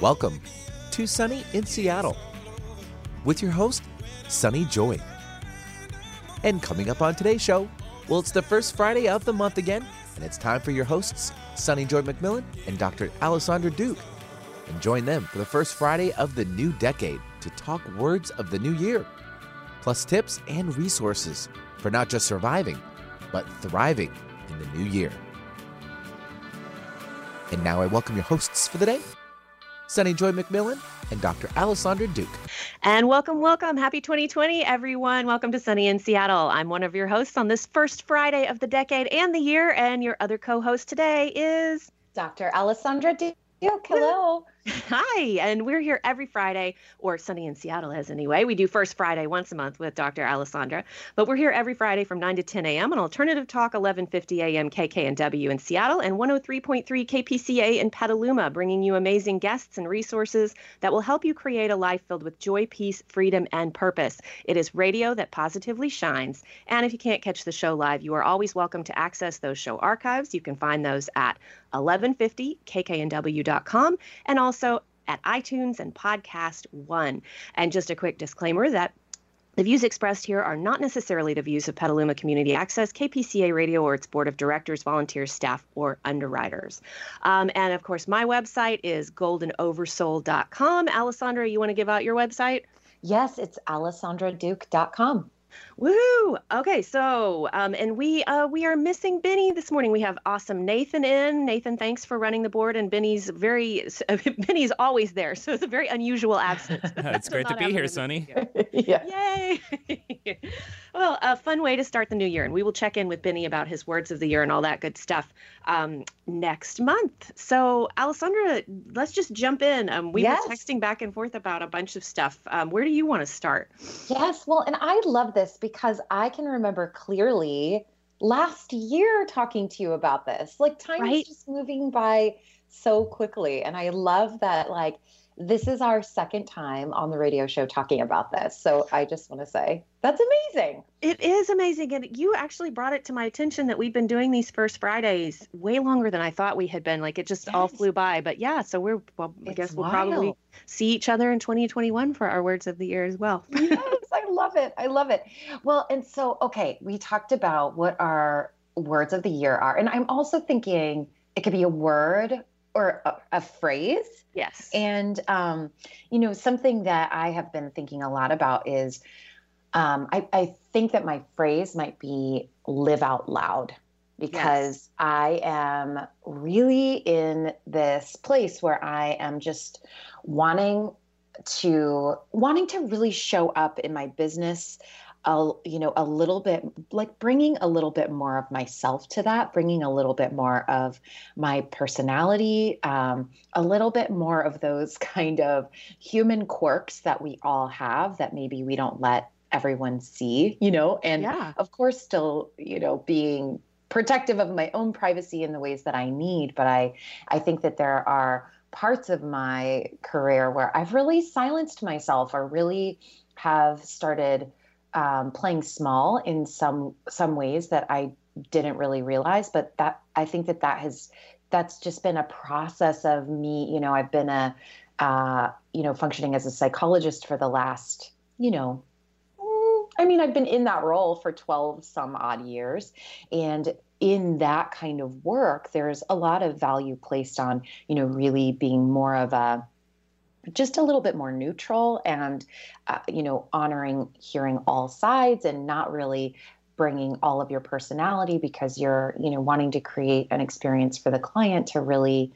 Welcome to Sunny in Seattle with your host, Sunny Joy. And coming up on today's show, well, it's the first Friday of the month again, and it's time for your hosts, Sunny Joy McMillan and Dr. Alysondra Duke. And join them for the first Friday of the new decade to talk words of the new year, plus tips and resources for not just surviving, but thriving in the new year. And now I welcome your hosts for the day, Sunny Joy McMillan and Dr. Alysondra Duke. And welcome, welcome. Happy 2020, everyone. Welcome to Sunny in Seattle. I'm one of your hosts on this first Friday of the decade and the year. And your other co host today is Dr. Alysondra Duke. Hello. Hi, and we're here every Friday, or Sunny in Seattle is anyway. We do first Friday once a month with Dr. Alysondra, but we're here every Friday from 9 to 10 a.m. on Alternative Talk 1150 a.m. KKNW in Seattle and 103.3 KPCA in Petaluma, bringing you amazing guests and resources that will help you create a life filled with joy, peace, freedom, and purpose. It is radio that positively shines. And if you can't catch the show live, you are always welcome to access those show archives. You can find those at 1150kknw.com and also also at iTunes and Podcast One. And just a quick disclaimer that the views expressed here are not necessarily the views of Petaluma Community Access, KPCA Radio, or its board of directors, volunteers, staff, or underwriters. Um, and of course, my website is goldenoversoul.com. Alysondra, you want to give out your website? Yes, it's alysondraduke.com. Woohoo! Okay, so um, and we uh, we are missing Benny this morning. We have awesome Nathan in. Nathan, thanks for running the board, and Benny's very Benny's always there, so it's a very unusual absence. it's great to be here, Sunny. yeah. Yay! well, a fun way to start the new year, and we will check in with Benny about his words of the year and all that good stuff um, next month. So, Alysondra, let's just jump in. Um, we yes. were texting back and forth about a bunch of stuff. Um, where do you want to start? Yes, well, and I love this because I can remember clearly last year talking to you about this. Like time right? is just moving by so quickly. And I love that like this is our second time on the radio show talking about this. So I just want to say that's amazing. It is amazing. And you actually brought it to my attention that we've been doing these first Fridays way longer than I thought we had been. Like it just yes. all flew by. But yeah, so we're, well, I guess we'll wild. probably see each other in 2021 for our words of the year as well. yes, I love it. I love it. Well, and so, okay, we talked about what our words of the year are. And I'm also thinking it could be a word or a, a phrase. Yes. And, um, you know, something that I have been thinking a lot about is um, I, I think that my phrase might be live out loud because yes. I am really in this place where I am just wanting to wanting to really show up in my business a you know a little bit like bringing a little bit more of myself to that bringing a little bit more of my personality um, a little bit more of those kind of human quirks that we all have that maybe we don't let everyone see you know and yeah. of course still you know being protective of my own privacy in the ways that i need but i i think that there are parts of my career where i've really silenced myself or really have started um, playing small in some some ways that I didn't really realize. But that I think that that has that's just been a process of me. You know, I've been a uh, you know functioning as a psychologist for the last you know I mean, I've been in that role for 12 some odd years. And in that kind of work, there's a lot of value placed on, you know, really being more of a just a little bit more neutral and uh, you know honoring hearing all sides and not really bringing all of your personality because you're you know wanting to create an experience for the client to really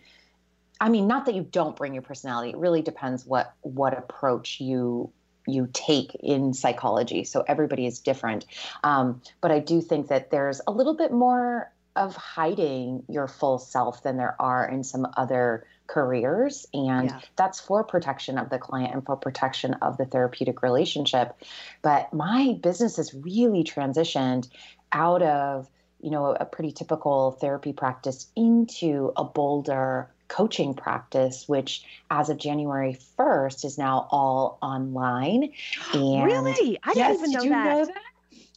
i mean not that you don't bring your personality it really depends what what approach you you take in psychology. So everybody is different. Um, but i do think that there's a little bit more of hiding your full self than there are in some other careers. And yeah. that's for protection of the client and for protection of the therapeutic relationship. But my business has really transitioned out of you know a pretty typical therapy practice into a bolder coaching practice which as of january 1st is now all online and really i didn't even know, that. know that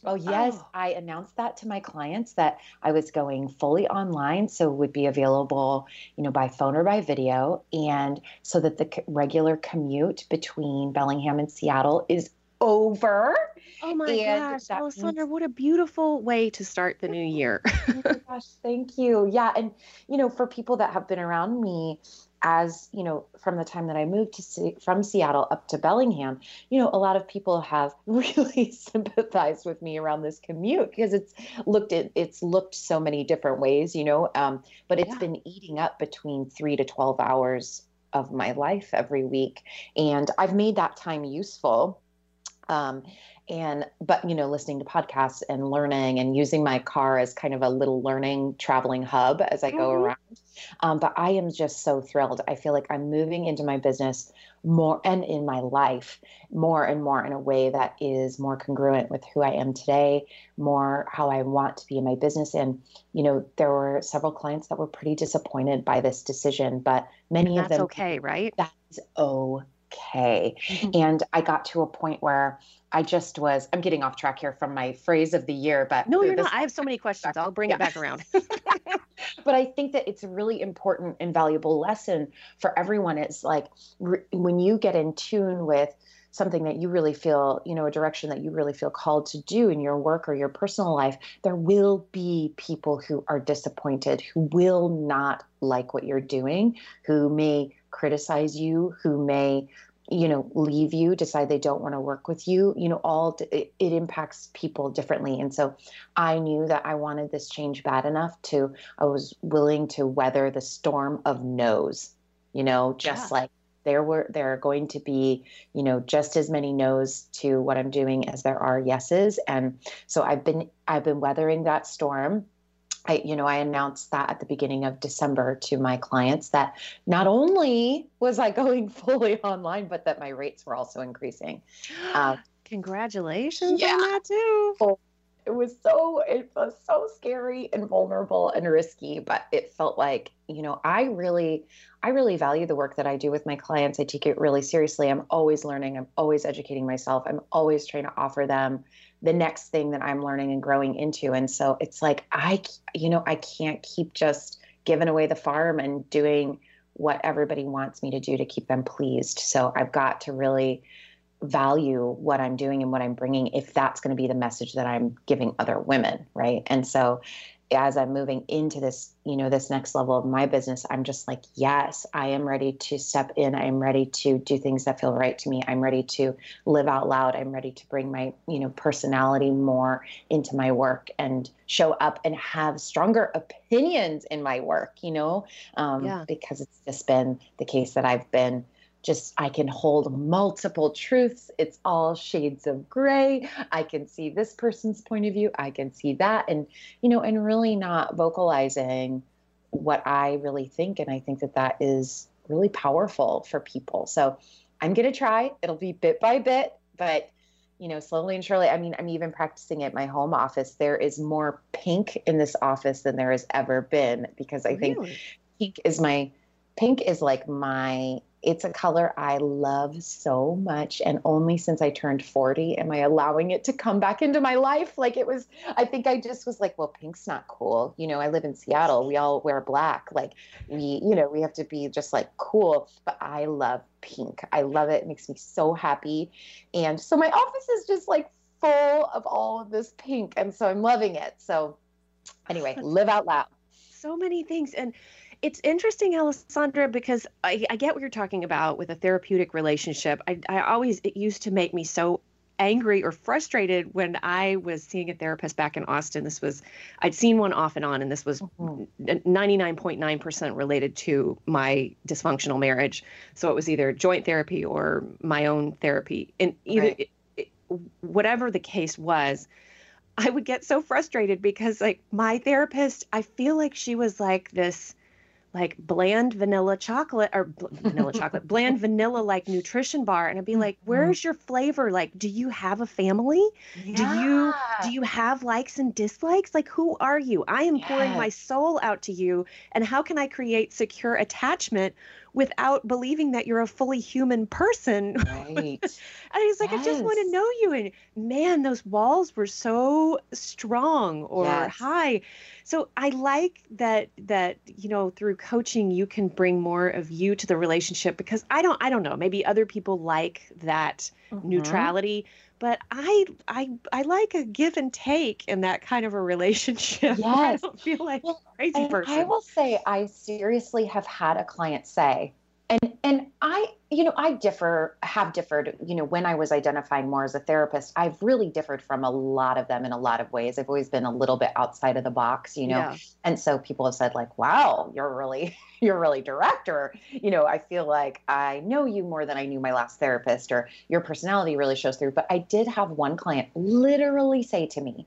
Oh, oh. yes. Oh. I announced that to my clients that I was going fully online. So would be available, you know, by phone or by video. And so that the regular commute between Bellingham and Seattle is over. Oh my and gosh, Alysondra, means... what a beautiful way to start the new year. oh my gosh, thank you. Yeah. And, you know, for people that have been around me as you know from the time that i moved to from seattle up to bellingham you know a lot of people have really sympathized with me around this commute because it's looked at it's looked so many different ways you know um, but it's yeah. been eating up between three to 12 hours of my life every week and i've made that time useful um, and but you know listening to podcasts and learning and using my car as kind of a little learning traveling hub as i go mm-hmm. around. Um, but i am just so thrilled. I feel like i'm moving into my business more and in my life more and more in a way that is more congruent with who i am today more how i want to be in my business. And you know there were several clients that were pretty disappointed by this decision but many of them okay right? That's okay mm-hmm. and i got to a point where I just was, I'm getting off track here from my phrase of the year, but no, you're not. I have so many questions. I'll bring yeah. it back around. but I think that it's a really important and valuable lesson for everyone. It's like re- when you get in tune with something that you really feel, you know, a direction that you really feel called to do in your work or your personal life, there will be people who are disappointed, who will not like what you're doing, who may criticize you, who may you know leave you decide they don't want to work with you you know all it, it, impacts people differently. And so i knew that i wanted this change bad enough to i was willing to weather the storm of no's you know just yeah. like there were there are going to be you know just as many no's to what i'm doing as there are yeses. And so i've been i've been weathering that storm I, you know, I announced that at the beginning of December to my clients that not only was I going fully online, but that my rates were also increasing. Uh, Congratulations yeah. on that too. Oh, it was so it was so scary and vulnerable and risky, but it felt like you know I really I really value the work that I do with my clients. I take it really seriously. I'm always learning. I'm always educating myself. I'm always trying to offer them the next thing that I'm learning and growing into. And so it's like, I, you know, I can't keep just giving away the farm and doing what everybody wants me to do to keep them pleased. So I've got to really value what I'm doing and what I'm bringing if that's going to be the message that I'm giving other women. Right. And so as I'm moving into this, you know, this next level of my business, I'm just like, yes, I am ready to step in. I'm ready to do things that feel right to me. I'm ready to live out loud. I'm ready to bring my, you know, personality more into my work and show up and have stronger opinions in my work, you know, um, yeah. because it's just been the case that I've been just I can hold multiple truths. It's all shades of gray. I can see this person's point of view. I can see that and you know and really not vocalizing what I really think and I think that that is really powerful for people. So I'm going to try. It'll be bit by bit, but you know, slowly and surely. I mean, I'm even practicing at my home office. There is more pink in this office than there has ever been because I really? think pink is my pink is like my it's a color I love so much. And only since I turned 40 am I allowing it to come back into my life. Like it was, I think I just was like, well, pink's not cool. You know, I live in Seattle. We all wear black. Like we, you know, we have to be just like cool. But I love pink. I love it. It makes me so happy. And so my office is just like full of all of this pink. And so I'm loving it. So anyway, live out loud. So many things. And it's interesting, Alysondra, because I, I, get what you're talking about with a therapeutic relationship. I, I always, it used to make me so angry or frustrated when I was seeing a therapist back in Austin. This was, I'd seen one off and on, and this was 99.9% mm-hmm. related to my dysfunctional marriage. So it was either joint therapy or my own therapy. And either, right. it, it, whatever the case was, I would get so frustrated because, like, my therapist, I feel like she was like this like bland vanilla chocolate or bl- vanilla chocolate, bland vanilla like nutrition bar, and I'd be like, mm-hmm. "Where's your flavor? Like, do you have a family? Yeah. Do you do you have likes and dislikes? Like, who are you? I am yes. pouring my soul out to you, and how can I create secure attachment without believing that you're a fully human person. Right. and he's like, yes. I just want to know you. And man, those walls were so strong or yes. high. So I like that that you know through coaching you can bring more of you to the relationship because I don't I don't know maybe other people like that mm-hmm. neutrality but I I I like a give and take in that kind of a relationship. Yes. I don't feel like well, crazy person. I will say I seriously have had a client say, and and i you know i differ have differed you know when i was identifying more as a therapist i've really differed from a lot of them in a lot of ways i've always been a little bit outside of the box you know yeah. and so people have said like wow you're really you're really direct or you know i feel like i know you more than i knew my last therapist or your personality really shows through but i did have one client literally say to me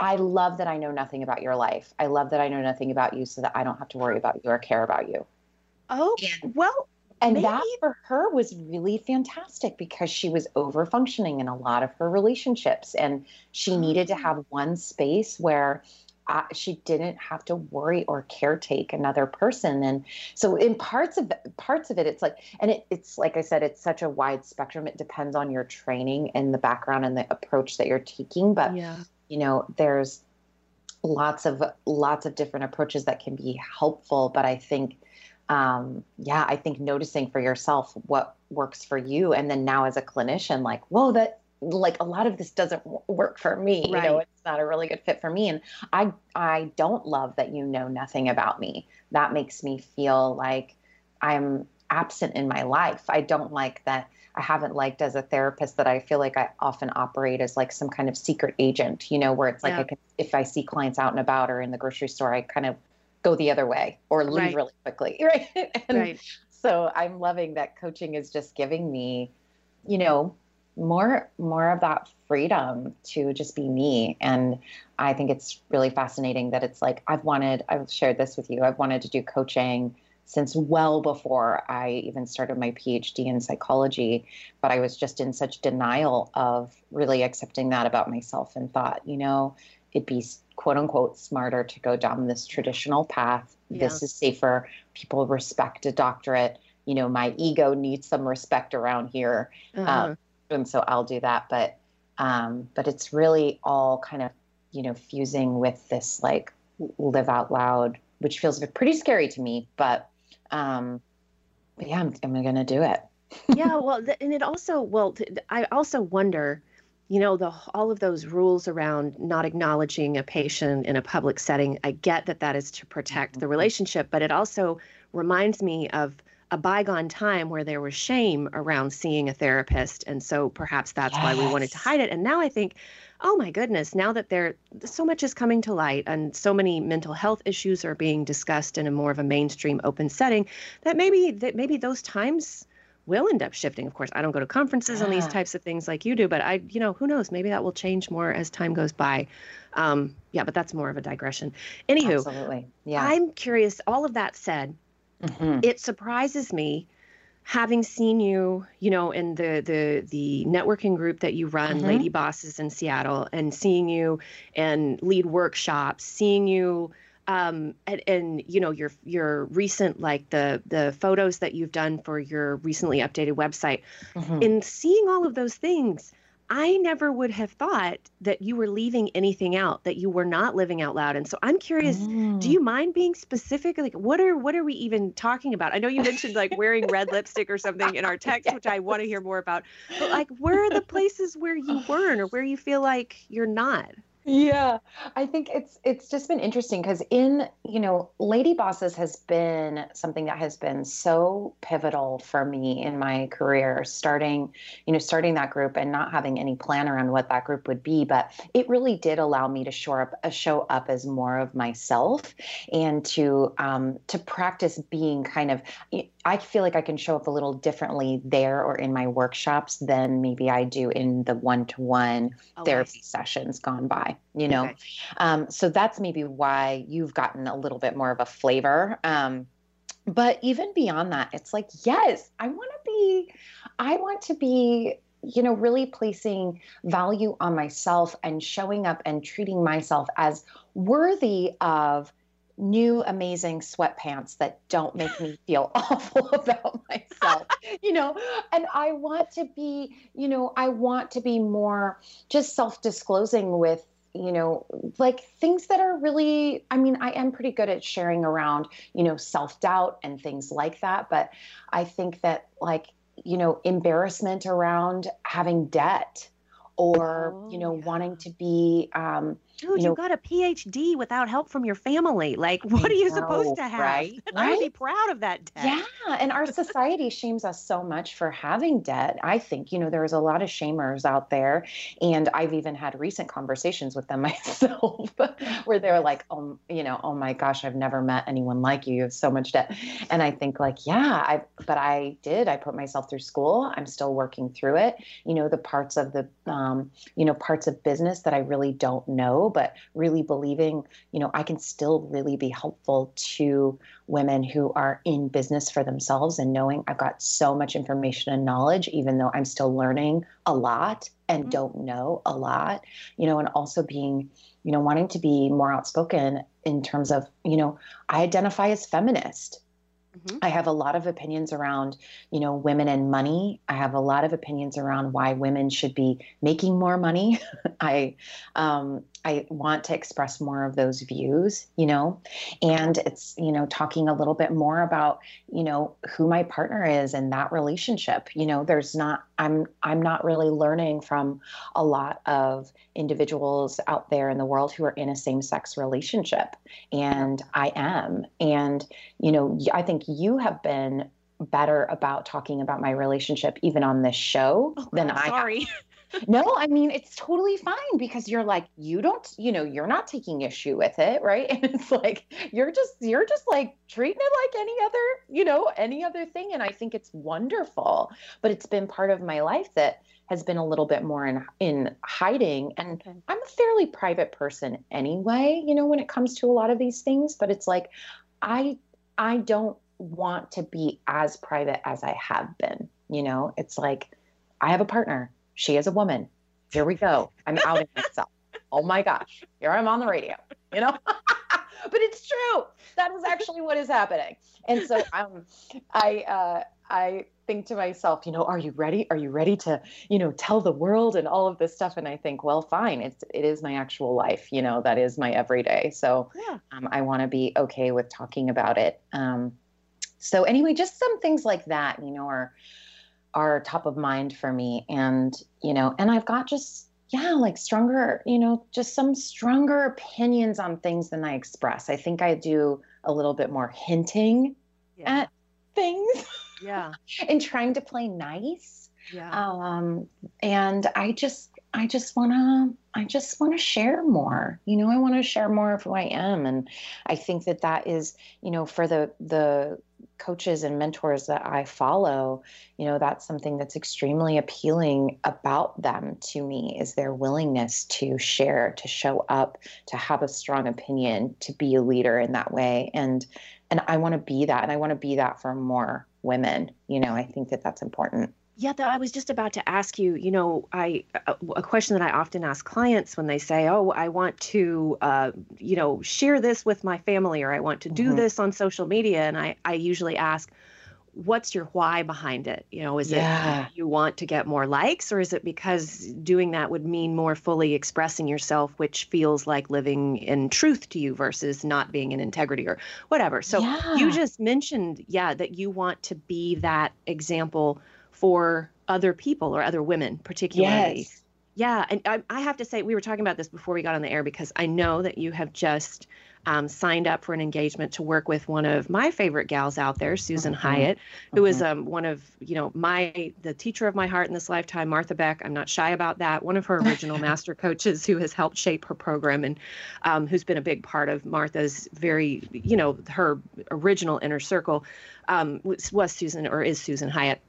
I love that I know nothing about your life. I love that I know nothing about you so that I don't have to worry about you or care about you. Oh, and, well, and maybe. that for her was really fantastic because she was over functioning in a lot of her relationships and she needed to oh. have one space where uh, she didn't have to worry or caretake another person and so in parts of parts of it it's like and it, it's like i said it's such a wide spectrum it depends on your training and the background and the approach that you're taking but yeah. you know there's lots of lots of different approaches that can be helpful but i think um, yeah, I think noticing for yourself what works for you. And then now as a clinician, like, whoa, that like a lot of this doesn't work for me. Right. You know, it's not a really good fit for me. And I, I don't love that you know nothing about me. That makes me feel like I'm absent in my life. I don't like that. I haven't liked as a therapist that I feel like I often operate as like some kind of secret agent, you know, where it's like yeah. I can, if I see clients out and about or in the grocery store, I kind of go the other way or leave right. really quickly. Right. and right. so I'm loving that coaching is just giving me, you know, more more of that freedom to just be me and i think it's really fascinating that it's like i've wanted i've shared this with you i've wanted to do coaching since well before i even started my phd in psychology but i was just in such denial of really accepting that about myself and thought you know it'd be quote unquote smarter to go down this traditional path. Yeah. This is safer. People respect a doctorate. You know, my ego needs some respect around here. Uh-huh. Um, and so I'll do that. But um, but it's really all kind of, you know, fusing with this like live out loud, which feels pretty scary to me. But um, but yeah, I'm, I'm going to do it. yeah. Well, and it also, well, I also wonder, you know the all of those rules around not acknowledging a patient in a public setting i get that that is to protect the mm-hmm. relationship but it also reminds me of a bygone time where there was shame around seeing a therapist and so perhaps that's yes. why we wanted to hide it and now i think oh my goodness now that there so much is coming to light and so many mental health issues are being discussed in a more of a mainstream open setting that maybe that maybe those times will end up shifting. Of course, I don't go to conferences yeah. on these types of things like you do, but I, you know, who knows? Maybe that will change more as time goes by. Um, yeah, but that's more of a digression. Anywho, Absolutely. Yeah. I'm curious. All of that said, mm-hmm. it surprises me having seen you, you know, in the the the networking group that you run, mm-hmm. Lady Bosses in Seattle, and seeing you and lead workshops, seeing you um, and, and, you know your your recent like the the photos that you've done for your recently updated website. Mm-hmm. in seeing all of those things i never would have thought that you were leaving anything out that you were not living out loud. And so i'm curious mm. do you mind being specific? Like what are what are we even talking about? I know you mentioned like wearing red lipstick or something in our text which i want to hear more about. But like where are the places where you weren't or where you feel like you're not yeah i think it's it's just been interesting because in you know lady bosses has been something that has been so pivotal for me in my career starting you know starting that group and not having any plan around what that group would be but it really did allow me to show up uh, show up as more of myself and to um, to practice being kind of I feel like I can show up a little differently there or in my workshops than maybe I do in the one to one therapy sessions gone by, you know? Okay. Um, so that's maybe why you've gotten a little bit more of a flavor. Um, but even beyond that, it's like, yes, I want to be, I want to be you know, really placing value on myself and showing up and treating myself as worthy of new amazing sweatpants that don't make me feel awful about myself you know and i want to be you know i want to be more just self-disclosing with you know like things that are really i mean i am pretty good at sharing around you know self-doubt and things like that but i think that like you know embarrassment around having debt or oh, you know yeah. wanting to be um dude, you, know, you, got a PhD without help from your family. Like, what I are you know, supposed to have? Right? I would be proud of that debt. Yeah. And our society shames us so much for having debt. I think, you know, there's a lot of shamers out there. And I've even had recent conversations with them myself where they're like, oh, you know, oh my gosh, I've never met anyone like you. You have so much debt. And I think, like, yeah, I, but I did. I put myself through school. I'm still working through it. You know, the parts of the, um, you know, parts of business that I really don't know but really believing, you know, I can still really be helpful to women who are in business for themselves and knowing I've got so much information and knowledge, even though I'm still learning a lot and mm-hmm. don't know a lot, you know, and also being, you know, wanting to be more outspoken in terms of, you know, I identify as feminist. Mm-hmm. I have a lot of opinions around, you know, women and money. I have a lot of opinions around why women should be making more money. I um, I want to express more of those views, you know, and it's, you know, talking a little bit more about, you know, who my partner is and that relationship. You know, there's not, I'm, I'm not really learning from a lot of individuals out there in the world who are in a same sex relationship. And I am. And, you know, I think you have been better about talking about my relationship even on this show oh, than God, I sorry. no, I mean, it's totally fine because you're like, you don't, you know, you're not taking issue with it, right? And it's like, you're just, you're just like treating it like any other, you know, any other thing. And I think it's wonderful, but it's been part of my life that has been a little bit more in, in hiding. And. I'm a fairly private person anyway, you know, when it comes to a lot of these things, but it's like, I, I don't want to be as private as I have been, you know, it's like, I have a partner she is a woman. Here we go. I'm outing myself. Oh my gosh. Here I'm on the radio, you know? but it's true. That is actually what is happening. And so um, I, uh, I think to myself, you know, are you ready? Are you ready to, you know, tell the world and all of this stuff? And I think, well, fine. It's it is my actual life. You know, that is my everyday. So yeah. um, I want to be okay with talking about it. Um, so anyway, just some things like that, you know, are are top of mind for me. And you know and i've got just yeah like stronger you know just some stronger opinions on things than i express. I think i do a little bit more hinting yeah. at things yeah. and trying to play nice. Yeah. Um and i just i just want to i just want to share more you know i want to share more of who i am and i think that that is you know for the the coaches and mentors that I follow, you know, that's something that's extremely appealing about them to me is their willingness to share, to show up, to have a strong opinion, to be a leader in that way. And and I want to be that and I want to be that for more women. You know, I think that that's important. Yeah, I was just about to ask you. You know, I a question that I often ask clients when they say, "Oh, I want to, uh, you know, share this with my family, or I want to do mm-hmm. this on social media," and I I usually ask, "What's your why behind it? You know, is yeah. it you want to get more likes, or is it because doing that would mean more fully expressing yourself, which feels like living in truth to you versus not being in integrity or whatever?" So yeah. you just mentioned, yeah, that you want to be that example for other people or other women, particularly. Yes. Yeah, and I, I, have to say, we were talking about this before we got on the air because I know that you have just um, signed up for an engagement to work with one of my favorite gals out there, Susan mm-hmm. Hyatt, who mm-hmm. is um, one of you know my the teacher of my heart in this lifetime, Martha Beck. I'm not shy about that. One of her original master coaches who has helped shape her program and um, who's been a big part of Martha's very you know her original inner circle um, was, was Susan or is Susan Hyatt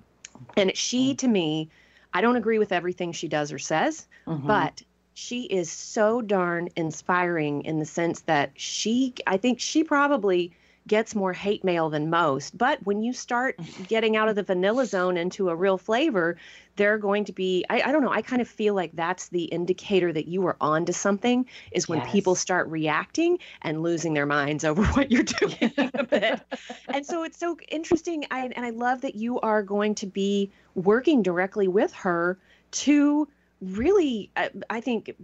and she, mm. to me, I don't agree with everything she does or says, mm-hmm. but she is so darn inspiring in the sense that she, I think she probably gets more hate mail than most. But when you start mm-hmm. getting out of the vanilla zone into a real flavor, they're going to be I, I don't know, I kind of feel like that's the indicator that you are on to something is when yes. people start reacting and losing their minds over what you're doing a bit. and so it's so interesting. I, and I love that you are going to be working directly with her to really uh, i think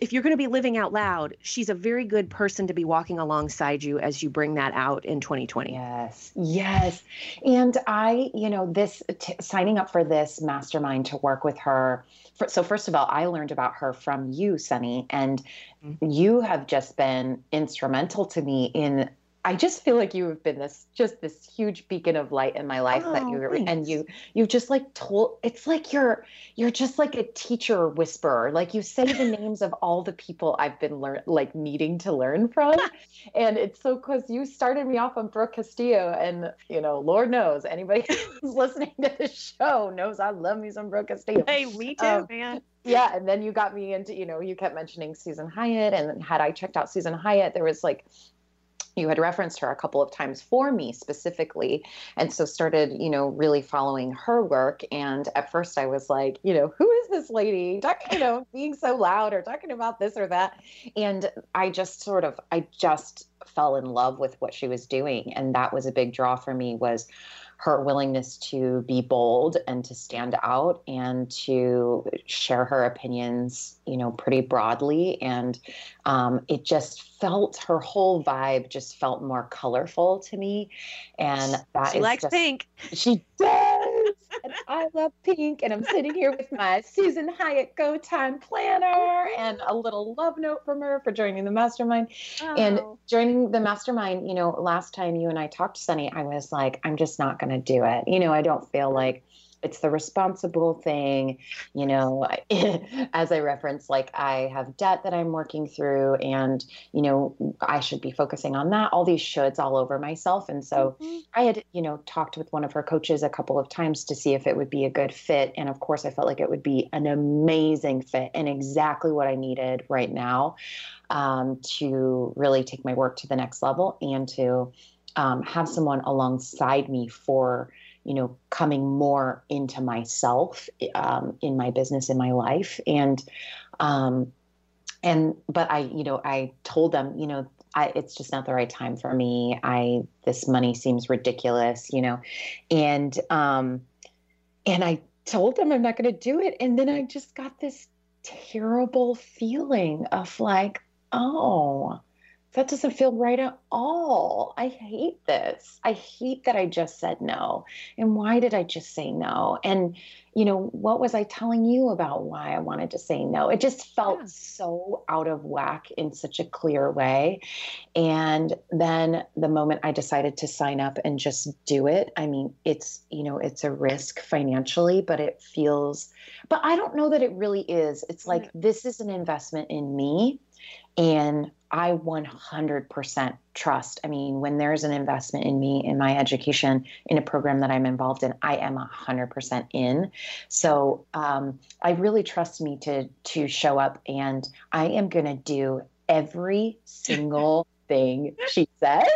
if you're going to be living out loud she's a very good person to be walking alongside you as you bring that out in 2020 yes yes and i you know this t- signing up for this mastermind to work with her for, so first of all i learned about her from you sunny and mm-hmm. you have just been instrumental to me in I just feel like you have been this just this huge beacon of light in my life oh, that you and you you just like told it's like you're you're just like a teacher whisperer. Like you say the names of all the people I've been learn like needing to learn from. And it's so cuz you started me off on Brooke Castillo and you know Lord knows anybody who's listening to this show knows I love me some Brooke Castillo. Hey, me too, um, man. yeah and then you got me into you know you kept mentioning susan hyatt and had i checked out susan hyatt there was like you had referenced her a couple of times for me specifically and so started you know really following her work and at first i was like you know who is this lady talking you know being so loud or talking about this or that? And i just sort of i just fell in love with what she was doing and that was a big draw for me was her willingness to be bold and to stand out and to share her opinions, you know, pretty broadly. And um, it just felt her whole vibe just felt more colorful to me. And that she likes just, pink. She does. And I love pink. And I'm sitting here with my Susan Hyatt Go Time Planner and a little love note from her for joining the mastermind. Oh. And joining the mastermind, you know, last time you and I talked, Sunny, I was like, I'm just not going to do it. You know, I don't feel like it's the responsible thing you know as i referenced like i have debt that i'm working through and you know i should be focusing on that all these shoulds all over myself and so mm-hmm. i had you know talked with one of her coaches a couple of times to see if it would be a good fit and of course i felt like it would be an amazing fit and exactly what i needed right now um, to really take my work to the next level and to um, have someone alongside me for you know, coming more into myself um, in my business, in my life. And, um, and, but I, you know, I told them, you know, I, it's just not the right time for me. I, this money seems ridiculous, you know, and, um, and I told them I'm not going to do it. And then I just got this terrible feeling of like, oh, that doesn't feel right at all. I hate this. I hate that I just said no. And why did I just say no? And, you know, what was I telling you about why I wanted to say no? It just felt yeah. so out of whack in such a clear way. And then the moment I decided to sign up and just do it, I mean, it's, you know, it's a risk financially, but it feels, but I don't know that it really is. It's like, this is an investment in me. And I 100% trust. I mean, when there's an investment in me, in my education, in a program that I'm involved in, I am 100% in. So um, I really trust me to to show up, and I am going to do every single thing she says.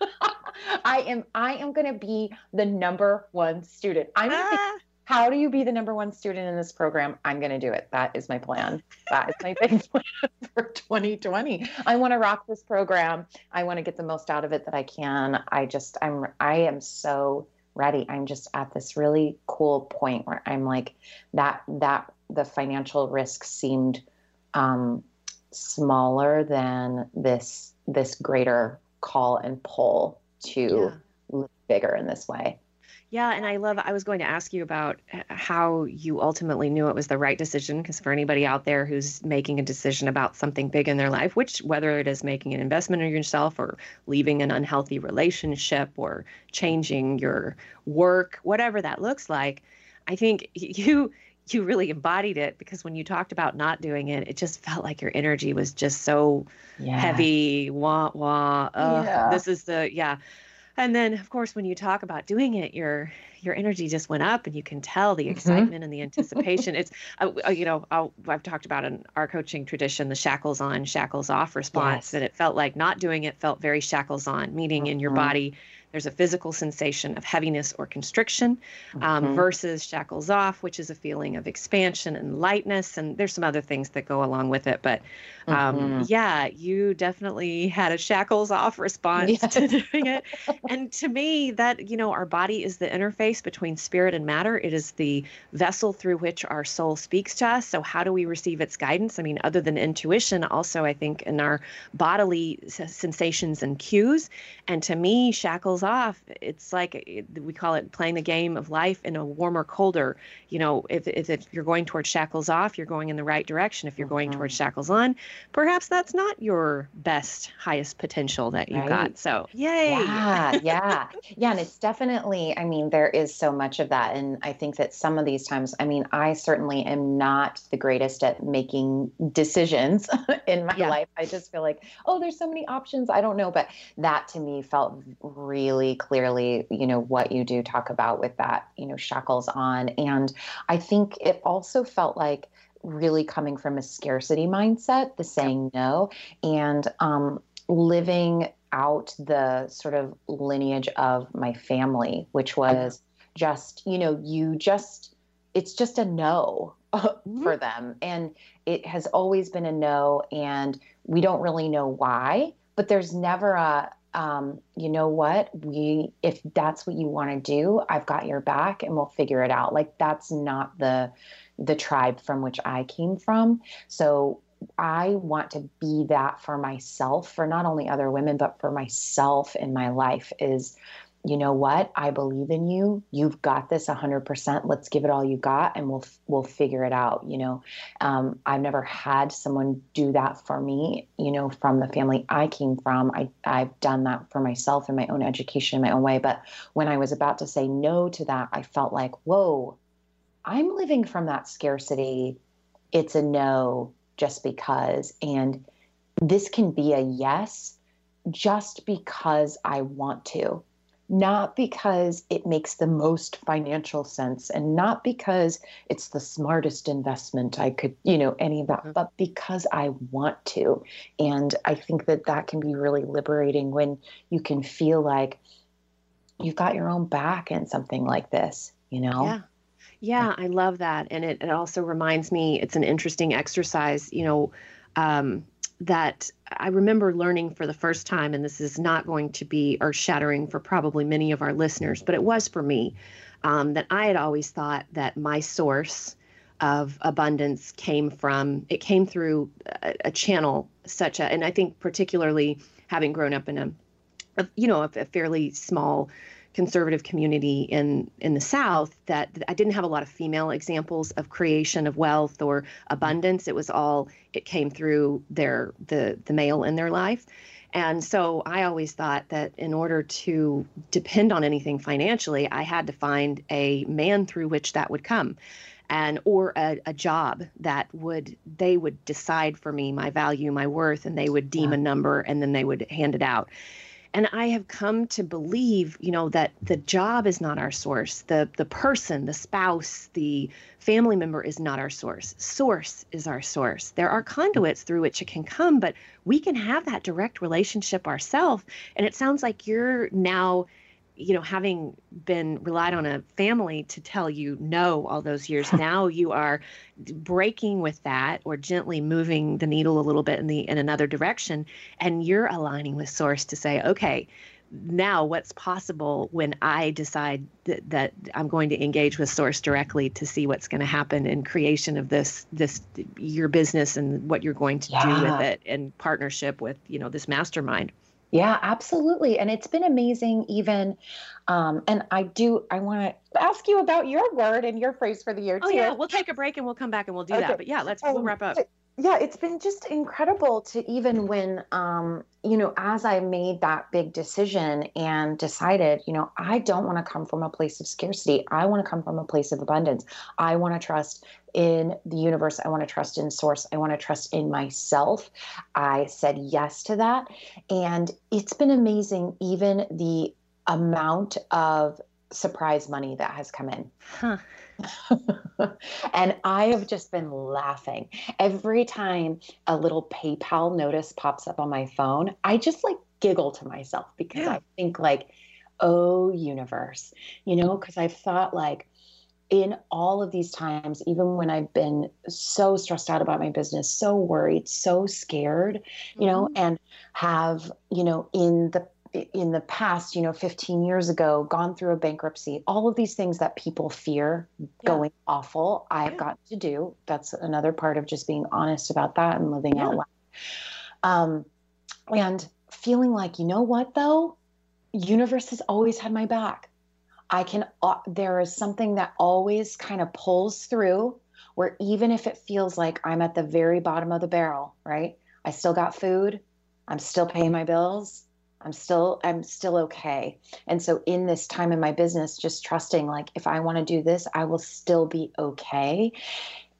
I am I am going to be the number one student. I'm ah how do you be the number one student in this program? I'm going to do it. That is my plan. That is my big plan for 2020. I want to rock this program. I want to get the most out of it that I can. I just, I'm, I am so ready. I'm just at this really cool point where I'm like, that, that the financial risk seemed um, smaller than this, this greater call and pull to yeah. live bigger in this way. Yeah, and I love. I was going to ask you about how you ultimately knew it was the right decision. Because for anybody out there who's making a decision about something big in their life, which whether it is making an investment in yourself or leaving an unhealthy relationship or changing your work, whatever that looks like, I think you you really embodied it because when you talked about not doing it, it just felt like your energy was just so yeah. heavy. Wah wah. Uh, yeah. This is the yeah. And then of course when you talk about doing it your your energy just went up and you can tell the mm-hmm. excitement mm-hmm. and the anticipation it's uh, uh you know i have talked about in our coaching tradition the shackles on shackles off response yes. and it felt like not doing it felt very shackles on meaning mm-hmm. in your mm-hmm. body there's a physical sensation of heaviness or constriction um, mm-hmm. versus shackles off, which is a feeling of expansion and lightness. And there's some other things that go along with it. But um, mm-hmm. yeah, you definitely had a shackles off response yes. to doing it. and to me, that, you know, our body is the interface between spirit and matter, it is the vessel through which our soul speaks to us. So, how do we receive its guidance? I mean, other than intuition, also, I think in our bodily sensations and cues. And to me, shackles off, it's like we call it playing the game of life in a warmer, colder. You know, if, if, if you're going towards shackles off, you're going in the right direction. If you're going mm-hmm. towards shackles on, perhaps that's not your best, highest potential that you right. got. So, yay. Yeah, yeah. yeah. And it's definitely, I mean, there is so much of that. And I think that some of these times, I mean, I certainly am not the greatest at making decisions in my yeah. life. I just feel like, oh, there's so many options. I don't know. But that to me felt really clearly, you know, what you do talk about with that, you know, shackles on. And I think it also felt like, really coming from a scarcity mindset, the saying no, and um, living out the sort of lineage of my family, which was just, you know, you just, it's just a no mm-hmm. for them. And it has always been a no, and we don't really know why, but there's never a, um, you know what we if that's what you want to do i've got your back and we'll figure it out like that's not the the tribe from which I came from. So I want to be that for myself, for not only other women, but for myself in my life is, you know what? I believe in you. You've got this 100%. Let's give it all you got and we'll we'll figure it out, you know. Um, I've never had someone do that for me, you know, from the family I came from. I I've done that for myself in my own education in my own way, but when I was about to say no to that, I felt like, "Whoa, I'm living from that scarcity. It's a no just because. And this can be a yes just because I want to, not because it makes the most financial sense and not because it's the smartest investment I could, you know, any of that, mm-hmm. but because I want to. And I think that that can be really liberating when you can feel like you've got your own back in something like this, you know? Yeah. Yeah, I love that. And it, it also reminds me, it's an interesting exercise, you know, um, that I remember learning for the first time, and this is not going to be earth shattering for probably many of our listeners, but it was for me, um, that I had always thought that my source of abundance came from, it came through a, a channel such a, and I think particularly having grown up in a, a you know, a, a fairly small conservative community in in the South that, that I didn't have a lot of female examples of creation of wealth or abundance. It was all it came through their the the male in their life. And so I always thought that in order to depend on anything financially, I had to find a man through which that would come and or a, a, job that would they would decide for me my value my worth and they would deem a number and then they would hand it out and i have come to believe you know that the job is not our source. The the person the spouse the family member is not our source. Source is our source. There are conduits through which it can come but we can have that direct relationship ourselves and it sounds like you're now you know, having been relied on a family to tell you no all those years, now you are breaking with that or gently moving the needle a little bit in the in another direction, and you're aligning with source to say, okay, now what's possible when I decide that, that I'm going to engage with source directly to see what's going to happen in creation of this this your business and what you're going to yeah. do with it in partnership with you know this mastermind. Yeah, absolutely. And it's been amazing, even. Um, and I do, I want to ask you about your word and your phrase for the year, too. oh, yeah. We'll take a break and we'll come back and we'll do okay. that. But yeah, let's we'll wrap up. Yeah, it's been just incredible to even when, um, you know, as I made that big decision and decided, you know, I don't want to come from a place of scarcity. I want to come from a place of abundance. I want to trust in the universe. I want to trust in source. I want to trust in myself. I said yes to that. And it's been amazing, even the amount of surprise money that has come in. Huh. and I have just been laughing. Every time a little PayPal notice pops up on my phone, I just like giggle to myself because yeah. I think like, oh universe, you know, because I've thought like in all of these times, even when I've been so stressed out about my business, so worried, so scared, you know, mm-hmm. and have, you know, in the in the past, you know, 15 years ago, gone through a bankruptcy, all of these things that people fear yeah. going awful, I've yeah. got to do. That's another part of just being honest about that and living yeah. out loud. Um, and feeling like, you know what, though? Universe has always had my back. I can, uh, there is something that always kind of pulls through where even if it feels like I'm at the very bottom of the barrel, right? I still got food. I'm still paying my bills I'm still I'm still okay. And so in this time in my business just trusting like if I want to do this, I will still be okay.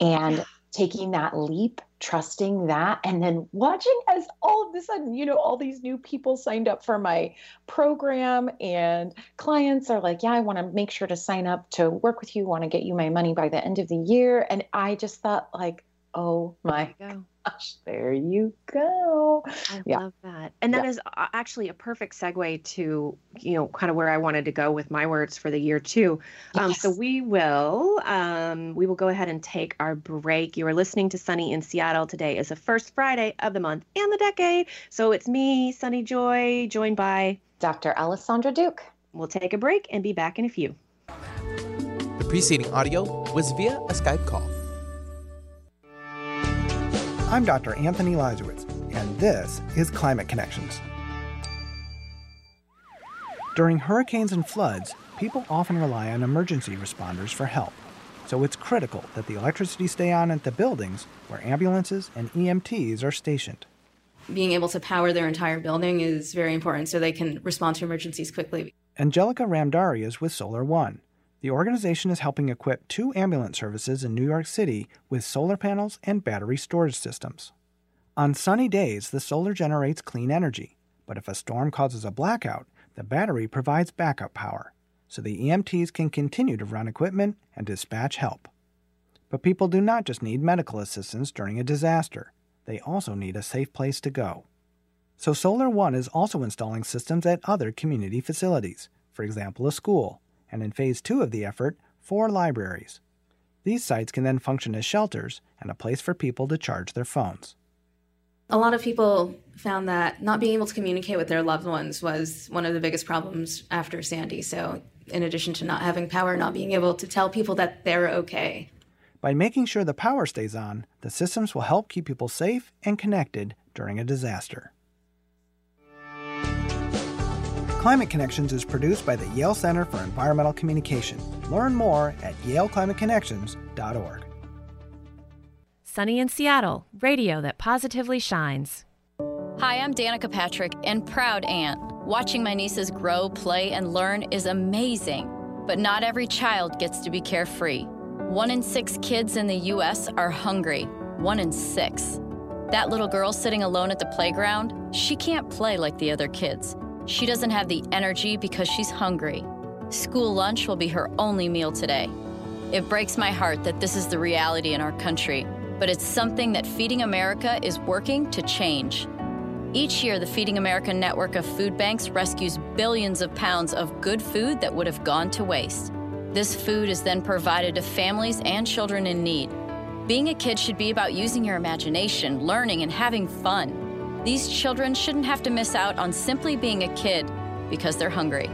And taking that leap, trusting that and then watching as all of a sudden, you know, all these new people signed up for my program and clients are like, "Yeah, I want to make sure to sign up to work with you, want to get you my money by the end of the year." And I just thought like, "Oh my gosh, there you go. I yeah. love that. And that yeah. is actually a perfect segue to, you know, kind of where I wanted to go with my words for the year too. Yes. Um, so we will um, we will go ahead and take our break. You are listening to Sunny in Seattle. Today is the first Friday of the month and the decade. So it's me, Sunny Joy, joined by Dr. Alysondra Duke. We'll take a break and be back in a few. The preceding audio was via a Skype call. I'm Dr. Anthony Leiserowitz, and this is Climate Connections. During hurricanes and floods, people often rely on emergency responders for help. So it's critical that the electricity stay on at the buildings where ambulances and EMTs are stationed. Being able to power their entire building is very important so they can respond to emergencies quickly. Angelica Ramdari is with Solar One, the organization is helping equip two ambulance services in New York City with solar panels and battery storage systems. On sunny days, the solar generates clean energy, but if a storm causes a blackout, the battery provides backup power, so the EMTs can continue to run equipment and dispatch help. But people do not just need medical assistance during a disaster, they also need a safe place to go. So Solar One is also installing systems at other community facilities, for example, a school, and in phase two of the effort, four libraries. These sites can then function as shelters and a place for people to charge their phones. A lot of people found that not being able to communicate with their loved ones was one of the biggest problems after Sandy. So, in addition to not having power, not being able to tell people that they're okay. By making sure the power stays on, the systems will help keep people safe and connected during a disaster. Climate Connections is produced by the Yale Center for Environmental Communication. Learn more at yaleclimateconnections.org. Sunny in Seattle, radio that positively shines. Hi, I'm Danica Patrick and proud aunt. Watching my nieces grow, play, and learn is amazing. But not every child gets to be carefree. One in six kids in the U.S. are hungry. One in six. That little girl sitting alone at the playground, she can't play like the other kids. She doesn't have the energy because she's hungry. School lunch will be her only meal today. It breaks my heart that this is the reality in our country, but it's something that Feeding America is working to change. Each year, the Feeding America network of food banks rescues billions of pounds of good food that would have gone to waste. This food is then provided to families and children in need. Being a kid should be about using your imagination, learning, and having fun. These children shouldn't have to miss out on simply being a kid because they're hungry.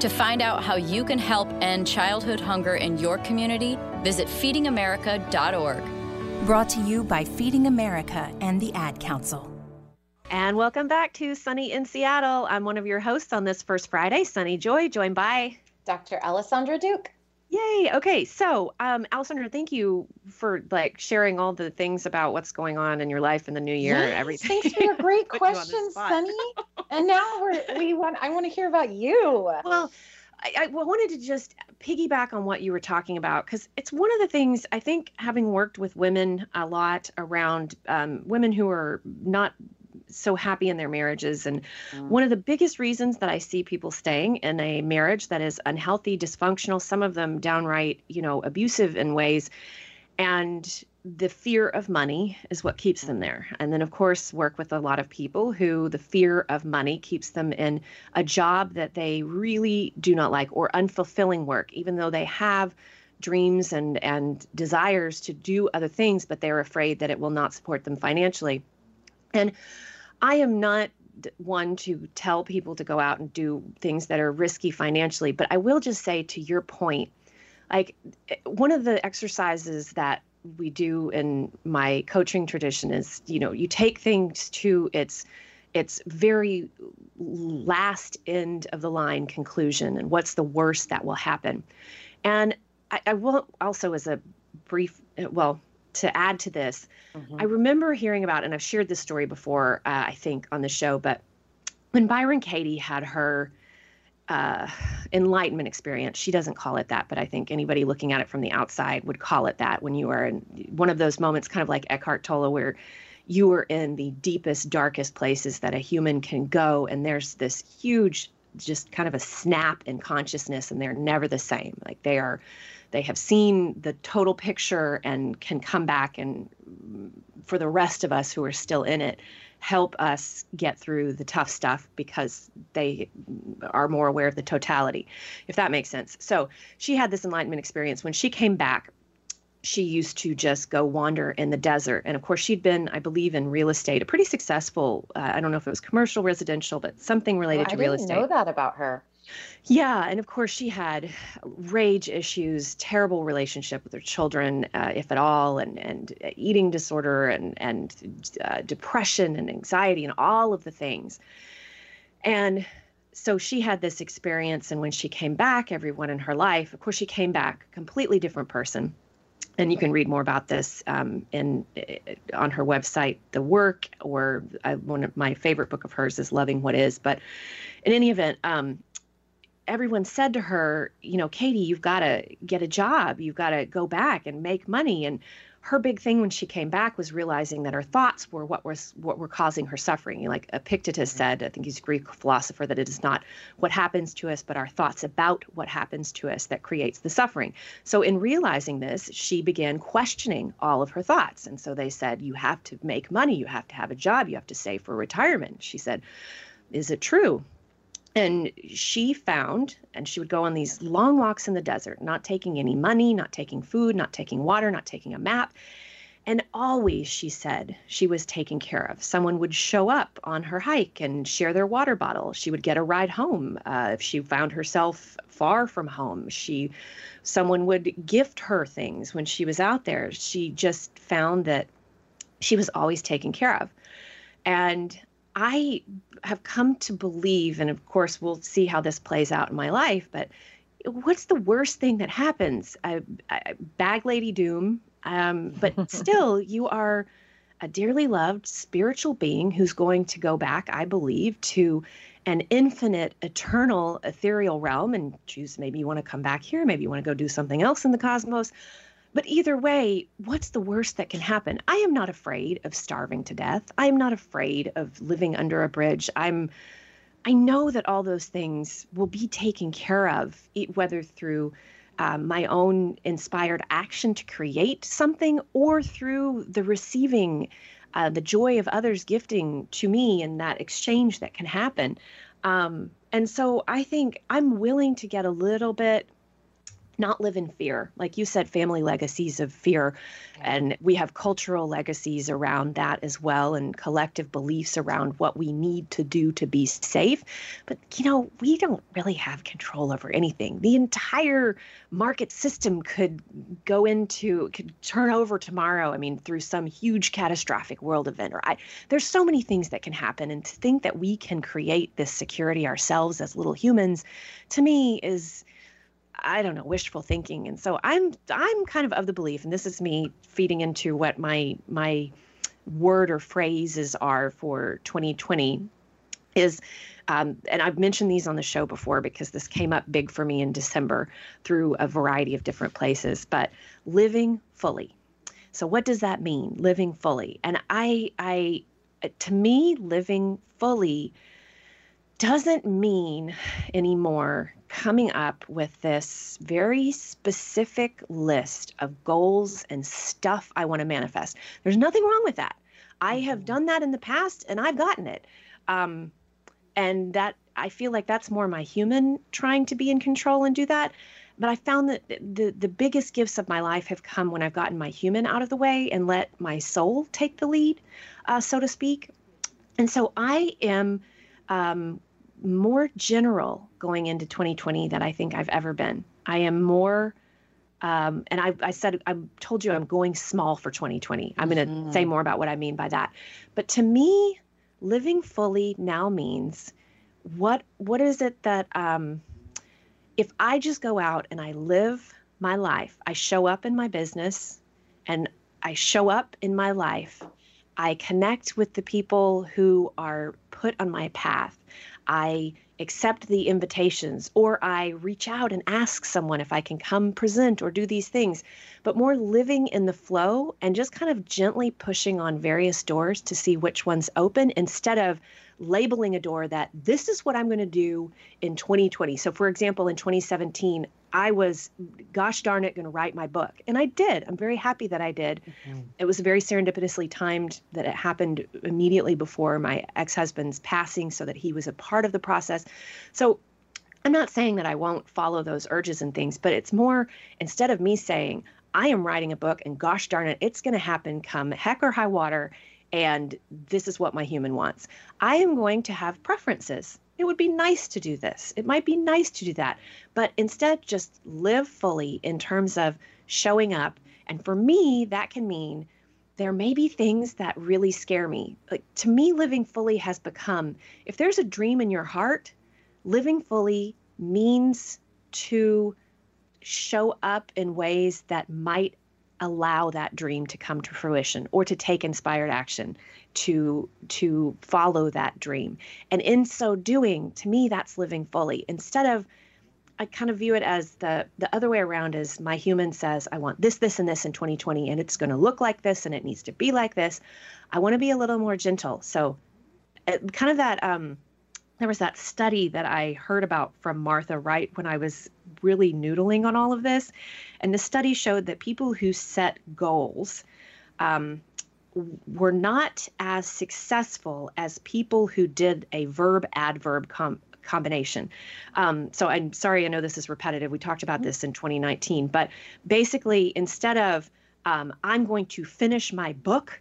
To find out how you can help end childhood hunger in your community, visit feedingamerica.org. Brought to you by Feeding America and the Ad Council. And welcome back to Sunny in Seattle. I'm one of your hosts on this first Friday, Sunny Joy, joined by Dr. Alysondra Duke. Yay. Okay. So, um, Alysondra, thank you for like sharing all the things about what's going on in your life in the new year yes, and everything. Thanks for your great questions, Sunny. and now we're, we want, I want to hear about you. Well, I, I wanted to just piggyback on what you were talking about because it's one of the things I think having worked with women a lot around um, women who are not so happy in their marriages. And mm. one of the biggest reasons that I see people staying in a marriage that is unhealthy, dysfunctional, some of them downright, you know, abusive in ways. And the fear of money is what keeps them there. And then, of course, work with a lot of people who the fear of money keeps them in a job that they really do not like or unfulfilling work, even though they have dreams and, and desires to do other things, but they're afraid that it will not support them financially. And I am not one to tell people to go out and do things that are risky financially, but I will just say to your point, like eh, one of the exercises that we do in my coaching tradition is you know you take things to its its very last end of the line conclusion and what's the worst that will happen. And i, I will also as a brief well to add to this mm-hmm. i remember hearing about and i've shared this story before uh, i think on the show but when byron katie had her uh, enlightenment experience. She doesn't call it that, but I think anybody looking at it from the outside would call it that when you are in one of those moments, kind of like Eckhart Tolle, where you are in the deepest, darkest places that a human can go. And there's this huge, just kind of a snap in consciousness, and they're never the same. Like they are, they have seen the total picture and can come back and for the rest of us who are still in it help us get through the tough stuff because they are more aware of the totality, if that makes sense. So she had this enlightenment experience. When she came back, she used to just go wander in the desert. And of course, she'd been, I believe, in real estate, a pretty successful, uh, I don't know if it was commercial, residential, but something related to real estate. I didn't know that about her. Yeah, and of course she had rage issues, terrible relationship with her children, uh, if at all, and and eating disorder and and uh, depression and anxiety and all of the things. And so she had this experience, and when she came back, everyone in her life, of course, she came back a completely different person. And you can read more about this um, in on her website, The Work, or uh, one of my favorite book of hers is Loving What Is. But in any event, um, everyone said to her, you know, Katie, you've got to get a job. You've got to go back and make money. And her big thing when she came back was realizing that her thoughts were what was what were causing her suffering. Like Epictetus mm-hmm. said, I think he's a Greek philosopher, that it is not what happens to us, but our thoughts about what happens to us that creates the suffering. So in realizing this, she began questioning all of her thoughts. And so they said, You have to make money, you have to have a job, you have to save for retirement. She said, Is it true? And she found, and she would go on these long walks in the desert, not taking any money, not taking food, not taking water, not taking a map. And always, she said, she was taken care of. Someone would show up on her hike and share their water bottle. She would get a ride home uh, if she found herself far from home. She, someone would gift her things when she was out there. She just found that she was always taken care of. And I have come to believe, and of course, we'll see how this plays out in my life, but what's the worst thing that happens? A, a bag lady doom, um, but still, you are a dearly loved spiritual being who's going to go back, I believe, to an infinite, eternal, ethereal realm and choose maybe you want to come back here, maybe you want to go do something else in the cosmos. But either way, what's the worst that can happen? I am not afraid of starving to death. I am not afraid of living under a bridge. I'm I know that all those things will be taken care of, whether through um, my own inspired action to create something or through the receiving uh, the joy of others gifting to me and that exchange that can happen. Um, and so I think I'm willing to get a little bit not live in fear. Like you said, family legacies of fear. And we have cultural legacies around that as well, and collective beliefs around what we need to do to be safe. But, you know, we don't really have control over anything. The entire market system could go into, could turn over tomorrow. I mean, through some huge catastrophic world event. Or I, there's so many things that can happen. And to think that we can create this security ourselves as little humans, to me, is I don't know, wishful thinking. And so I'm I'm kind of of the belief, and this is me feeding into what my my word or phrases are for 2020 is um, and I've mentioned these on the show before because this came up big for me in December through a variety of different places, but living fully. So what does that mean? Living fully. And I I to me, living fully doesn't mean anymore coming up with this very specific list of goals and stuff I want to manifest. There's nothing wrong with that. I have mm-hmm. done that in the past and I've gotten it. Um, and that I feel like that's more my human trying to be in control and do that. But I found that the the biggest gifts of my life have come when I've gotten my human out of the way and let my soul take the lead, uh, so to speak. And so I am um, more general going into 2020 than I think I've ever been. I am more, um, and I, I, said, I told you I'm going small for 2020. I'm going to mm-hmm. say more about what I mean by that. But to me, living fully now means what what is it that um, if I just go out and I live my life, I show up in my business and I show up in my life, I connect with the people who are put on my path. I accept the invitations or I reach out and ask someone if I can come present or do these things, but more living in the flow and just kind of gently pushing on various doors to see which ones open instead of labeling a door that this is what I'm going to do in 2020. So, for example, in 2017, I was, gosh darn it, going to write my book. And I did. I'm very happy that I did. Mm-hmm. It was very serendipitously timed that it happened immediately before my ex husband's passing so that he was a part of the process. So, I'm not saying that I won't follow those urges and things, but it's more instead of me saying, I am writing a book and gosh darn it, it's going to happen come heck or high water and this is what my human wants. I am going to have preferences. It would be nice to do this. It might be nice to do that. But instead, just live fully in terms of showing up. And for me, that can mean there may be things that really scare me. Like to me, living fully has become if there's a dream in your heart, living fully means to show up in ways that might allow that dream to come to fruition or to take inspired action to to follow that dream. And in so doing to me that's living fully. Instead of I kind of view it as the the other way around is my human says I want this this and this in 2020 and it's going to look like this and it needs to be like this. I want to be a little more gentle. So it, kind of that um there was that study that I heard about from Martha Wright when I was really noodling on all of this. And the study showed that people who set goals um, were not as successful as people who did a verb adverb com- combination. Um, so I'm sorry, I know this is repetitive. We talked about this in 2019, but basically, instead of um, I'm going to finish my book,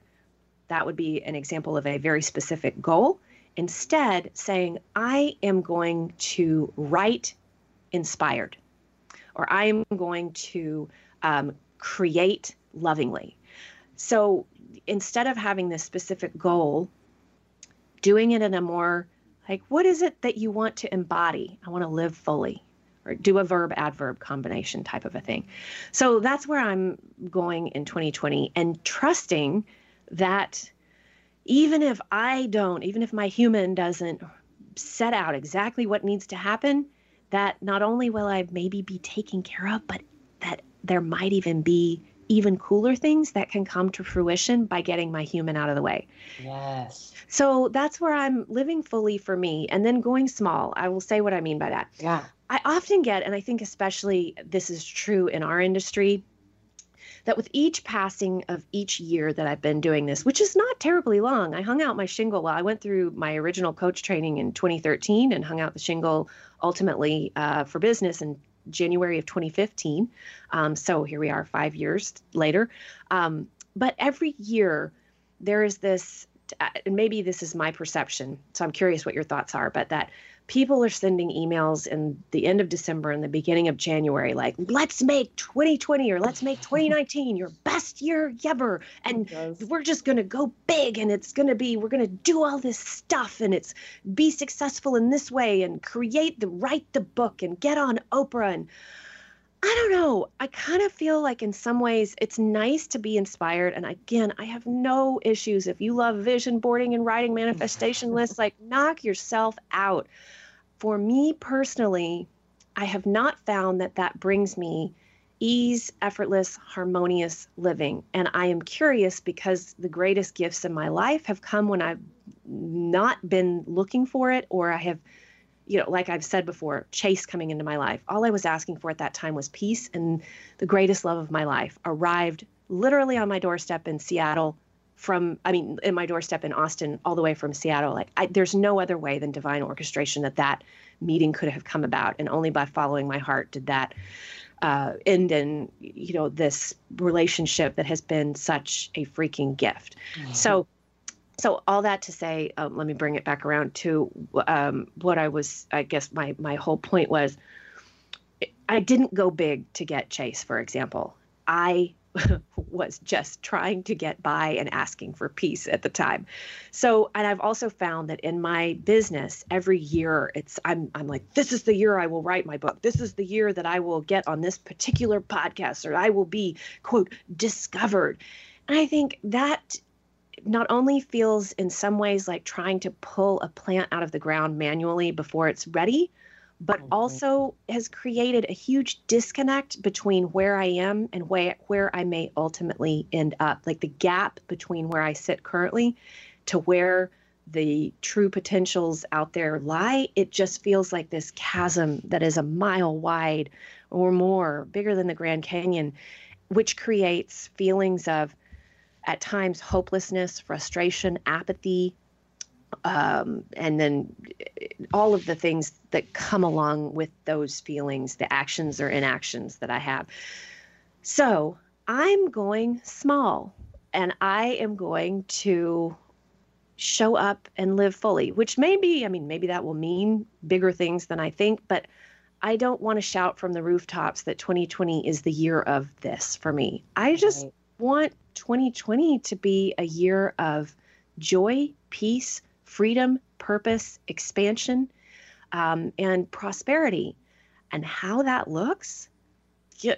that would be an example of a very specific goal. Instead, saying, I am going to write inspired, or I am going to um, create lovingly. So instead of having this specific goal, doing it in a more like, what is it that you want to embody? I want to live fully or do a verb adverb combination type of a thing. So that's where I'm going in 2020 and trusting that even if I don't, even if my human doesn't set out exactly what needs to happen, that not only will I maybe be taken care of, but that there might even be even cooler things that can come to fruition by getting my human out of the way. Yes. So that's where I'm living fully for me and then going small. I will say what I mean by that. Yeah. I often get, and I think especially this is true in our industry, that with each passing of each year that I've been doing this, which is not terribly long, I hung out my shingle. Well, I went through my original coach training in 2013 and hung out the shingle ultimately uh, for business in January of 2015. Um, so here we are, five years later. Um, but every year, there is this, uh, and maybe this is my perception. So I'm curious what your thoughts are, but that people are sending emails in the end of December and the beginning of January, like, let's make 2020 or let's make 2019 your best year ever. And we're just going to go big and it's going to be, we're going to do all this stuff and it's be successful in this way and create the, write the book and get on Oprah. And I don't know. I kind of feel like in some ways it's nice to be inspired. And again, I have no issues. If you love vision boarding and writing manifestation lists, like knock yourself out for me personally, I have not found that that brings me ease, effortless, harmonious living. And I am curious because the greatest gifts in my life have come when I've not been looking for it or I have you know, like I've said before, chase coming into my life. All I was asking for at that time was peace, and the greatest love of my life arrived literally on my doorstep in Seattle. From, I mean, in my doorstep in Austin, all the way from Seattle. Like, I, there's no other way than divine orchestration that that meeting could have come about, and only by following my heart did that uh, end in, you know, this relationship that has been such a freaking gift. Mm-hmm. So so all that to say, um, let me bring it back around to um, what I was. I guess my my whole point was, I didn't go big to get Chase, for example. I was just trying to get by and asking for peace at the time. So, and I've also found that in my business, every year it's I'm I'm like, this is the year I will write my book. This is the year that I will get on this particular podcast, or I will be quote discovered. And I think that not only feels in some ways like trying to pull a plant out of the ground manually before it's ready, but mm-hmm. also has created a huge disconnect between where I am and where where I may ultimately end up. Like the gap between where I sit currently to where the true potentials out there lie, it just feels like this chasm that is a mile wide or more, bigger than the Grand Canyon, which creates feelings of at times hopelessness, frustration, apathy, um, and then all of the things that come along with those feelings, the actions or inactions that I have. So I'm going small and I am going to show up and live fully, which may be, I mean, maybe that will mean bigger things than I think, but I don't want to shout from the rooftops that 2020 is the year of this for me. I just right. Want 2020 to be a year of joy, peace, freedom, purpose, expansion, um, and prosperity. And how that looks,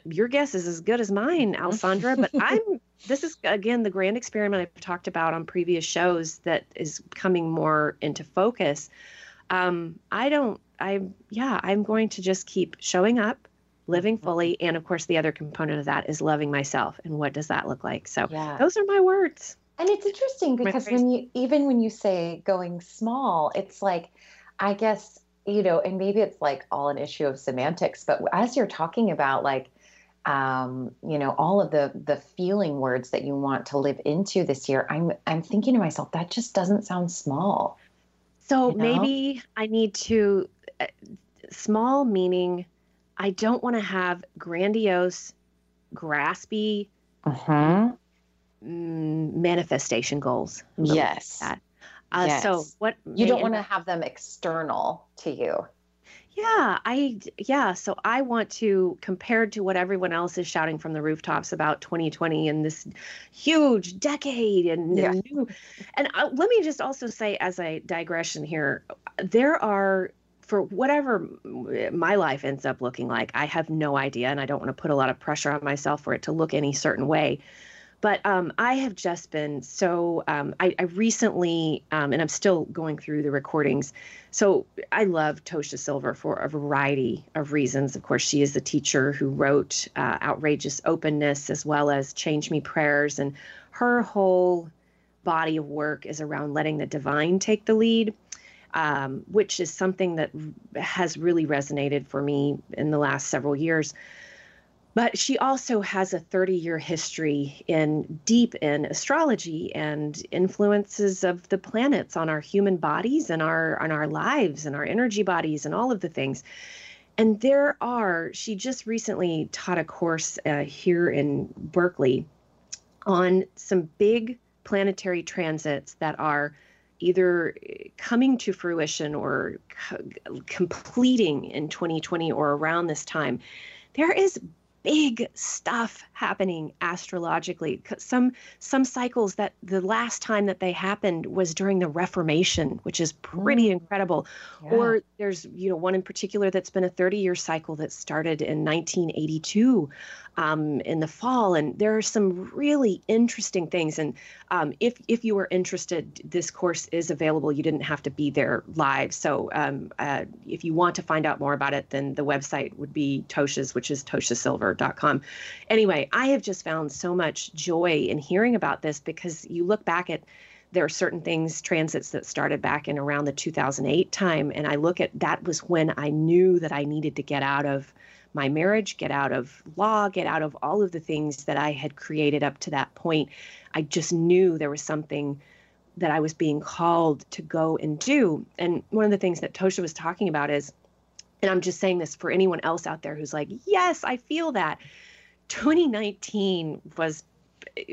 your guess is as good as mine, Alysondra. but I'm this is again the grand experiment I've talked about on previous shows that is coming more into focus. Um, I don't. I'm. yeah. I'm going to just keep showing up living fully and of course the other component of that is loving myself and what does that look like so yeah. those are my words and it's interesting because when you even when you say going small it's like i guess you know and maybe it's like all an issue of semantics but as you're talking about like um, you know all of the the feeling words that you want to live into this year i'm i'm thinking to myself that just doesn't sound small so you know? maybe i need to uh, small meaning I don't want to have grandiose, graspy uh-huh. manifestation goals. Yes. Like uh, yes. So what you don't want to have them external to you. Yeah, I yeah, so I want to compared to what everyone else is shouting from the rooftops about 2020 and this huge decade and, yeah. and new and uh, let me just also say as a digression here, there are for whatever my life ends up looking like, I have no idea, and I don't want to put a lot of pressure on myself for it to look any certain way. But um, I have just been so. Um, I, I, recently, um, and I'm still going through the recordings. So I love Tosha Silver for a variety of reasons. Of course, she is the teacher who wrote uh, Outrageous Openness as well as Change Me Prayers, and her whole body of work is around letting the divine take the lead um, which is something that has really resonated for me in the last several years. But she also has a 30 year history in deep in astrology and influences of the planets on our human bodies and our on our lives and our energy bodies and all of the things. And there are, she just recently taught a course uh, here in Berkeley on some big planetary transits that are either eh, coming to fruition or completing in 2020 or around this time, there is big stuff happening astrologically. Some some cycles that the last time that they happened was during the reformation which is pretty mm. incredible. Yeah. or there's you know one in particular that's been a 30 year cycle that started in 1982 um, in the fall. And there are some really interesting things. And um, if if you are interested this course is available. You didn't have to be there live. So um, uh, if you want to find out more about it then the website would be tosha's which is toshasilver Anyway, I have just found so much joy in hearing about this because you look back at there are certain things transits that started back in around the 2008 time and i look at that was when i knew that i needed to get out of my marriage get out of law get out of all of the things that i had created up to that point. I just knew there was something that i was being called to go and do. And one of the things that tosha was talking about is and i'm just saying this for anyone else out there who's like yes i feel that. 2019 was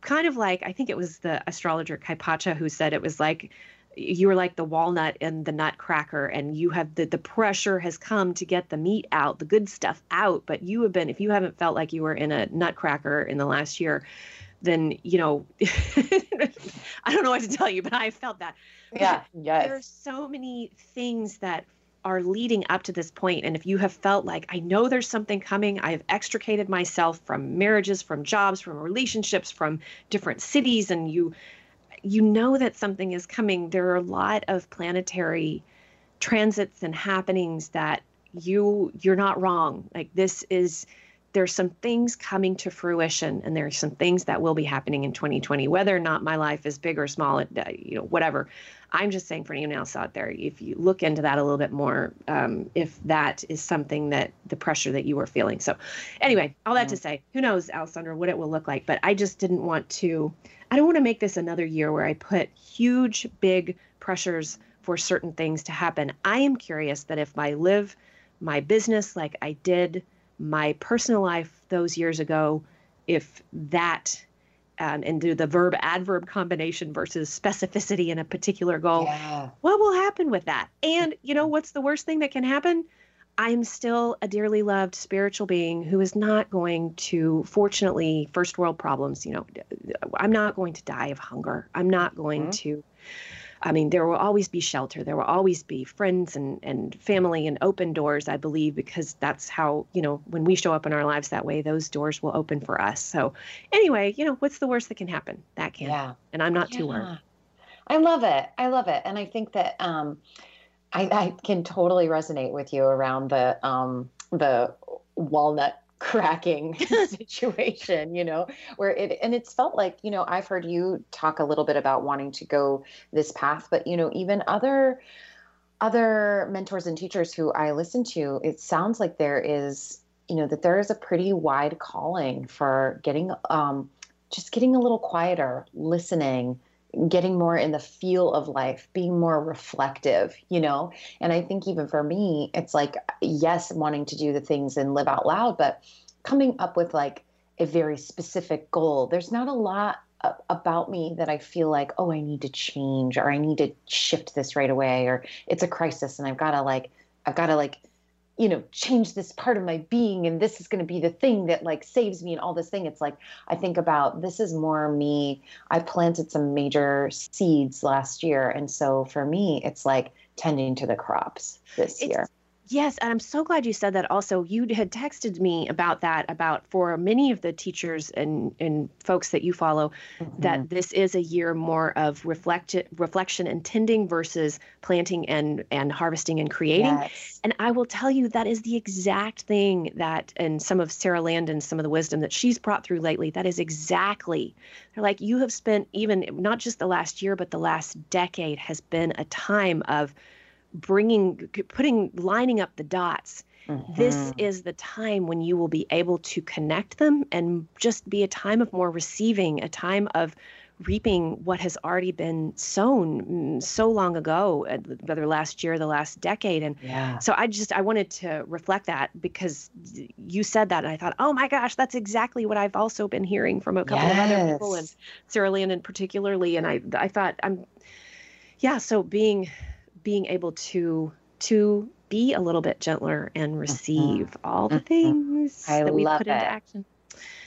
kind of like I think it was the astrologer Kaypacha who said it was like you were like the walnut and the nutcracker and you have the the pressure has come to get the meat out the good stuff out. But you have been if you haven't felt like you were in a nutcracker in the last year then you know i don't know what to tell you but i felt that yeah yes. there are so many things that are leading up to this point and if you have felt like i know there's something coming i have extricated myself from marriages from jobs from relationships from different cities and you you know that something is coming there are a lot of planetary transits and happenings that you you're not wrong like this is there's some things coming to fruition and there's some things that will be happening in 2020 whether or not my life is big or small uh, you know whatever. I'm just saying for anyone else out there if you look into that a little bit more um, if that is something that the pressure that you were feeling. So anyway all that mm-hmm. to say who knows alysondra what it will look like but i just didn't want to i don't want to make this another year where i put huge big pressures for certain things to happen. I am curious that if i live my business like i did my personal life those years ago, if that um, and do the verb adverb combination versus specificity in a particular goal, yeah. what will happen with that? And you know what's the worst thing that can happen? I'm still a dearly loved spiritual being who is not going to, fortunately, first world problems. You know, I'm not going to die of hunger. I'm not going mm-hmm. to I mean, there will always be shelter. There will always be friends and, and family and open doors, I believe, because that's how, you know, when we show up in our lives that way, those doors will open for us. So, anyway, you know, what's the worst that can happen? That can. Yeah. And I'm not yeah. too worried. I love it. I love it. And I think that um, I, I can totally resonate with you around the um, the walnut cracking situation, you know, where it, and it's felt like, you know, I've heard you talk a little bit about wanting to go this path, but, you know, even other, other mentors and teachers who I listen to, it sounds like there is, you know, that there is a pretty wide calling for getting, um, just getting a little quieter, listening, getting more in the feel of life, being more reflective, you know? And I think even for me, it's like, yes, wanting to do the things and live out loud, but coming up with like a very specific goal. There's not a lot about me that I feel like, oh, I need to change or I need to shift this right away or it's a crisis and I've got to like, I've got to like, you know change this part of my being and this is going to be the thing that like saves me and all this thing. It's like i think about this is more me. I planted some major seeds last year. And so for me it's like tending to the crops this it's, year Yes, and I'm so glad you said that. Also, you had texted me about that. About for many of the teachers and and folks that you follow, mm-hmm. that this is a year more of reflect reflection and tending versus planting and and harvesting and creating. Yes. And I will tell you that is the exact thing that and some of Sara Landon, some of the wisdom that she's brought through lately. That is exactly. They're like you have spent even not just the last year, but the last decade has been a time of bringing putting lining up the dots mm-hmm. this is the time when you will be able to connect them and just be a time of more receiving a time of reaping what has already been sown mm, so long ago uh, whether last year or the last decade and yeah. so i just i wanted to reflect that because you said that and i thought oh my gosh that's exactly what i've also been hearing from a couple yes. of other people and sara landon particularly and i i thought i'm yeah so being being able to to be a little bit gentler and mm-hmm. receive mm-hmm. all the mm-hmm. things I that we put it. into action.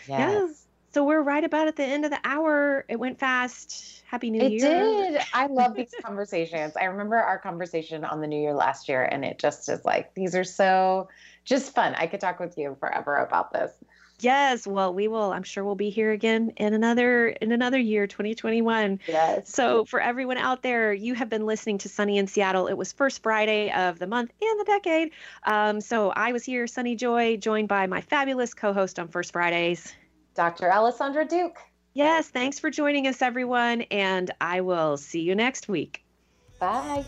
Yes. Yeah. So we're right about at the end of the hour. It went fast. Happy New it Year. It did. I love these conversations. I remember our conversation on the New Year last year, and it just is like, these are so just fun. I could talk with you forever about this. Yes, well, we will. I'm sure we'll be here again in another in another year, 2021. Yes. So for everyone out there, you have been listening to Sunny in Seattle. It was first Friday of the month and the decade. Um, so I was here, Sunny Joy, joined by my fabulous co-host on First Fridays, Dr. Alysondra Duke. Yes, thanks for joining us, everyone, and I will see you next week. Bye.